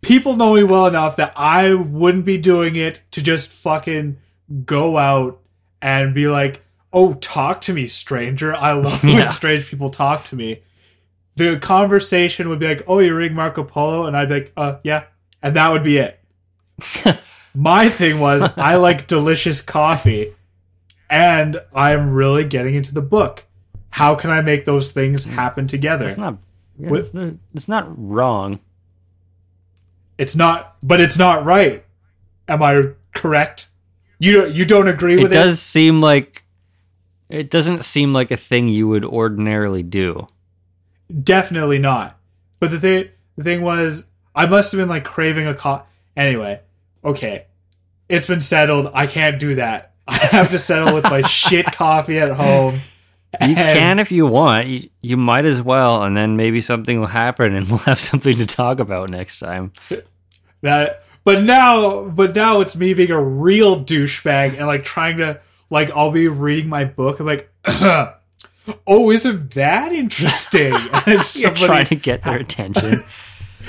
people know me well enough that I wouldn't be doing it to just fucking go out and be like, "Oh, talk to me, stranger." I love Yeah. when strange people talk to me. The conversation would be like, "Oh, you're reading Marco Polo," and I'd be like, "Uh, yeah," and that would be it. my thing was I like delicious coffee, and I'm really getting into the book. How can I make those things hmm. happen together? It's not. Yeah, What- it's, not it's not wrong. It's not, but it's not right. Am I correct? You don't, you don't agree It with it? It does seem like it doesn't seem like a thing you would ordinarily do. Definitely not. But the thing, the thing was, I must have been like craving a co Anyway, okay, it's been settled. I can't do that. I have to settle with my shit coffee at home. You can if you want. You, you might as well, and then maybe something will happen, and we'll have something to talk about next time. that. But now, but now it's me being a real douchebag and like trying to like I'll be reading my book. I'm like, oh, isn't that interesting? And You're trying to get their attention.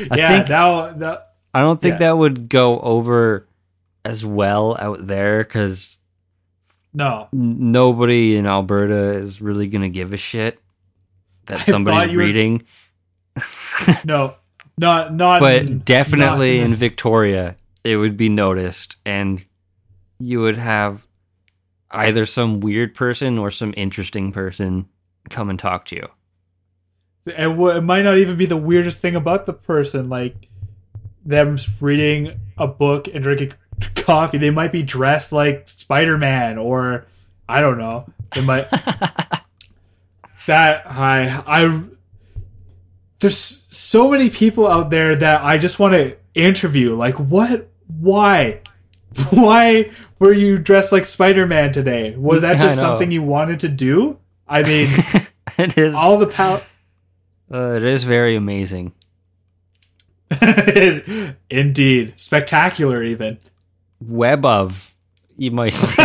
I yeah, think now, now I don't think Yeah. that would go over as well out there because no. nobody in Alberta is really gonna give a shit that somebody's you were- reading. No, not not. but definitely not- in Victoria, it would be noticed, and you would have either some weird person or some interesting person come and talk to you. it, w- it might not even be the weirdest thing about the person. Like them reading a book and drinking coffee. They might be dressed like Spider Man, or I don't know. They might that I I. There's so many people out there that I just want to interview. Like, what? Why? Why were you dressed like Spider Man today? Was that just something you wanted to do? I mean, it is. all the power. Uh, it is very amazing. Indeed, spectacular, even. Web of, you might say.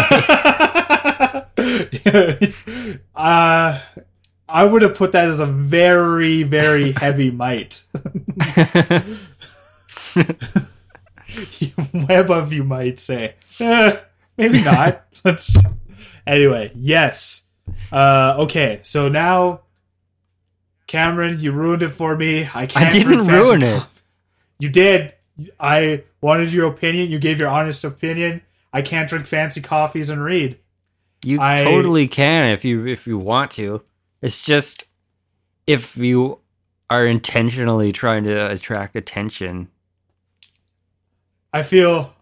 uh, I would have put that as a very, very heavy might. Web of, you might say. Eh, maybe not. Let's. Anyway, yes. Uh, okay, so now, Cameron, you ruined it for me. I can't. I didn't ruin it. You did. I wanted your opinion. You gave your honest opinion. I can't drink fancy coffees and read. You I- totally can if you if you want to. It's just if you are intentionally trying to attract attention. I feel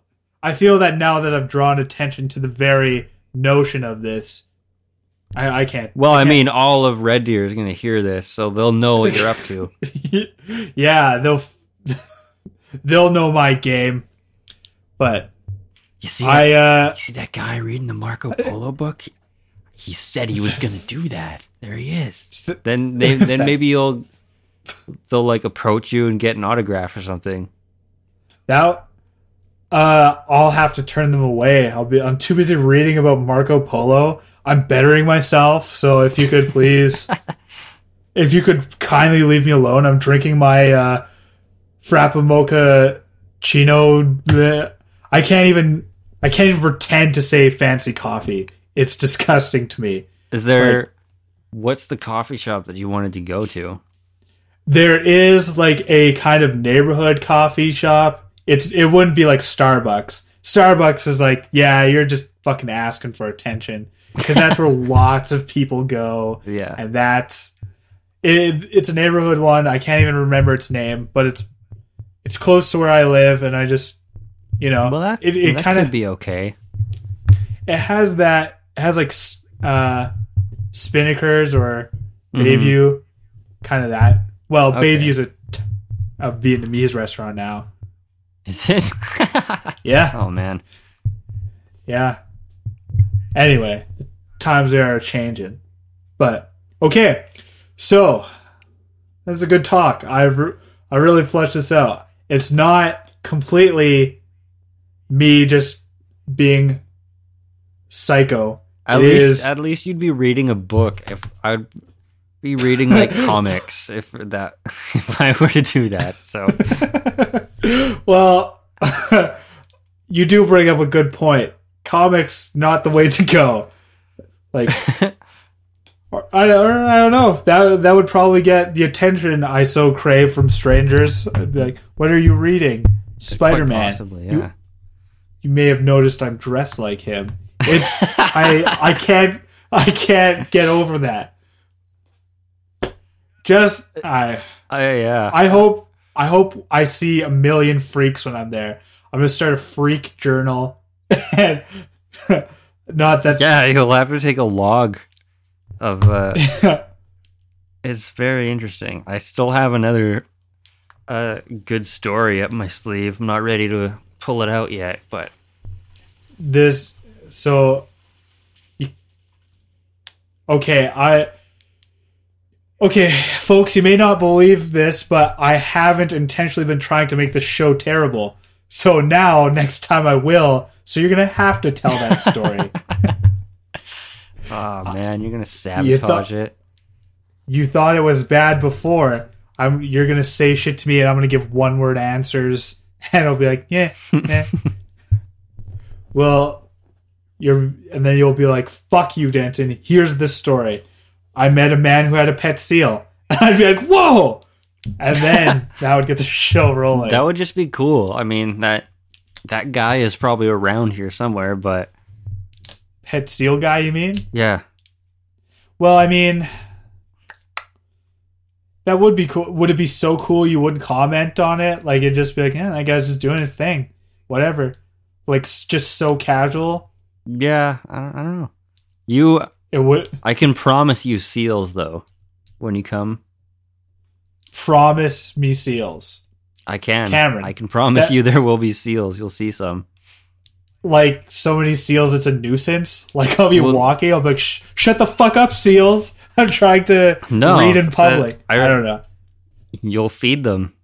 I feel that now that I've drawn attention to the very notion of this, I, I can't. Well, I, can't- mean, all of Red Deer is going to hear this, so they'll know what you're up to. yeah, they'll they'll know my game. But You see, I uh you see that guy reading the Marco Polo book? He said he was going to do that. There he is. st- Then they, then that- maybe you'll they'll like approach you and get an autograph or something. that uh I'll have to turn them away. I'll be I'm too busy reading about Marco Polo. I'm bettering myself, so if you could please if you could kindly leave me alone. I'm drinking my uh Frappamocha Chino bleh. I can't even I can't even pretend to say fancy coffee. It's disgusting to me. Is there what's the coffee shop that you wanted to go to? There is like a kind of neighborhood coffee shop. It's it wouldn't be like Starbucks. Starbucks is like, yeah, you're just fucking asking for attention because that's where lots of people go, Yeah. and that's it. It's a neighborhood one. I can't even remember its name, but it's it's close to where I live, and I just you know Well, that, it, it that kind of be okay. it has that it has like uh Spinnakers or Mhm. Bayview, kind of that. Well, Okay. Bayview's a, a Vietnamese restaurant now. Is it? Yeah, oh man. yeah. Anyway, times they are changing, but okay. So that's a good talk. I I really fleshed this out. It's not completely me just being psycho. At It least is- at least you'd be reading a book if I'd be reading like comics if that if I were to do that. So well, you do bring up a good point. Comics not the way to go. Like, I, I don't know. That that would probably get the attention I so crave from strangers. I'd be like, "What are you reading? Spider Man?" possibly, You- you may have noticed I'm dressed like him. It's I I can't I can't get over that. Just I I, yeah. I hope I hope I see a million freaks when I'm there. I'm gonna start a freak journal, and not that yeah, you'll have to take a log of. Uh, it's very interesting. I still have another uh, good story up my sleeve. I'm not ready to pull it out yet, but this so okay i okay folks you may not believe this but i haven't intentionally been trying to make the show terrible so now next time i will so you're gonna have to tell that story oh man, you're gonna sabotage thought- it. you thought it was bad before i'm you're gonna say shit to me and i'm gonna give one word answers and i'll be like yeah eh. well you're and then you'll be like fuck you denton here's the story i met a man who had a pet seal and i'd be like whoa and then that would get the show rolling That would just be cool. I mean that that guy is probably around here somewhere, but pet seal guy you mean yeah, well i mean that would be cool would it be so cool you wouldn't comment on it like it'd just be like yeah that guy's just doing his thing whatever like just so casual yeah. I don't, I don't know. You, it would I can promise you seals though when you come. promise me seals I can. Cameron, I can promise that- you there will be seals. You'll see some. Like so many seals it's a nuisance. Like i'll be Well- walking i'll be like shut the fuck up seals. I'm trying to No, read in public. I- I, don't know. You'll feed them.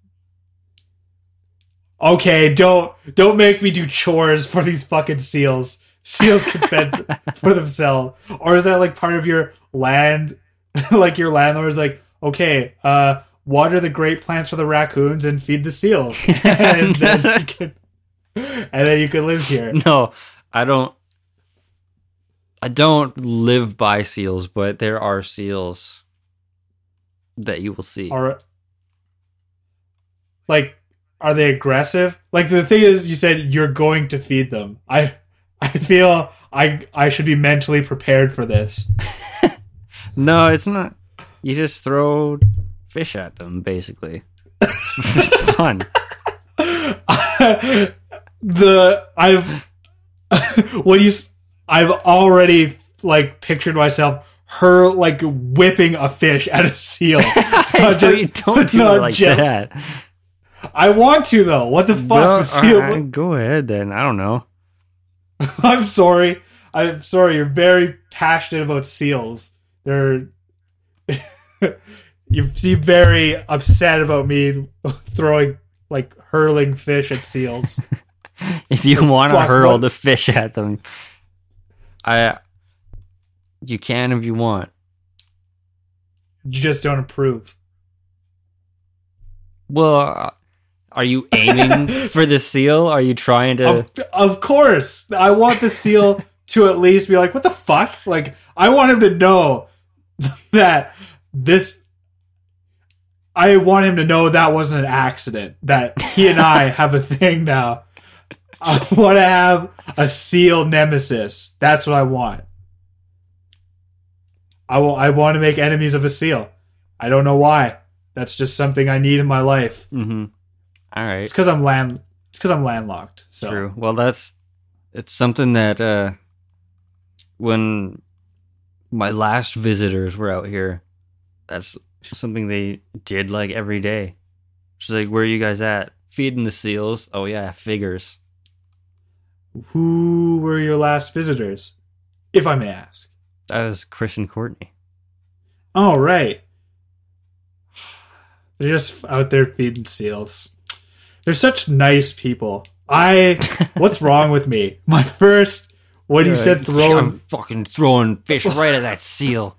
okay don't don't make me do chores for these fucking seals. Seals can fend for themselves. Or is that like part of your land? Like your landlord is like okay uh water the great plants for the raccoons and feed the seals. And then you can and then you can live here No, I don't. I don't live by seals, but there are seals that you will see. Or like are they aggressive? Like the thing is you said you're going to feed them. I I feel I I should be mentally prepared for this. No, it's not. You just throw fish at them, basically. It's, it's fun. the I've when you s- I've already like pictured myself her like whipping a fish at a seal. I know you don't do it like Jill. that. I want to though. What the fuck? Well, the seal, alright, go ahead then. I don't know. I'm sorry. I'm sorry. You're very passionate about seals. They're you seem very upset about me throwing like hurling fish at seals. If you want to hurl what- the fish at them, I. You can if you want. you just don't approve. Well, uh, are you aiming for the seal? Are you trying to? Of, of course, I want the seal to at least be like, "What the fuck?" Like, I want him to know that this. I want him to know that wasn't an accident. That he and I have a thing now. I want to have a seal nemesis. That's what I want. I will. I want to make enemies of a seal. I don't know why. That's just something I need in my life. hmm All right. It's because I'm land. It's because I'm landlocked. So. True. Well, that's it's something that uh when my last visitors were out here, that's something they did like every day. She's like, "Where are you guys at? Feeding the seals? Oh yeah, figures." Who were your last visitors, if I may ask? That was Chris and Courtney. Oh, right. They're just out there feeding seals. They're such nice people. I. What's wrong with me? My first. When you said I'm throwing. fucking throwing fish right at that seal.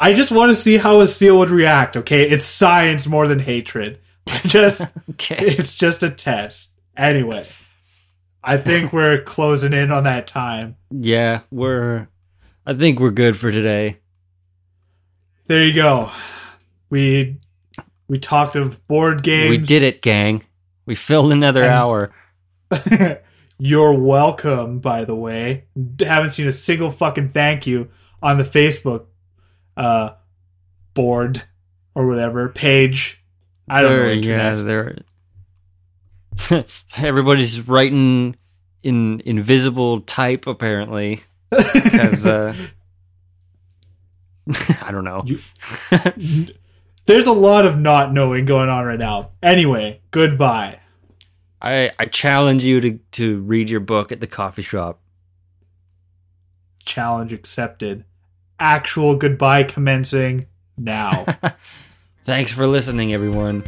I just want to see how a seal would react, okay? It's science more than hatred. I just. Okay. it's just a test. Anyway. I think we're closing in on that time. Yeah, we're. I think we're good for today. There you go. We we talked of board games. We did it, gang. We filled another And- hour. You're welcome, by the way. Haven't seen a single fucking thank you on the Facebook uh, board or whatever page. I don't know. They're- internet. yeah, they're everybody's writing in invisible type apparently because uh, I don't know. You- There's a lot of not knowing going on right now. Anyway, goodbye. I I challenge you to to read your book at the coffee shop. Challenge accepted. Actual goodbye commencing now. Thanks for listening, everyone.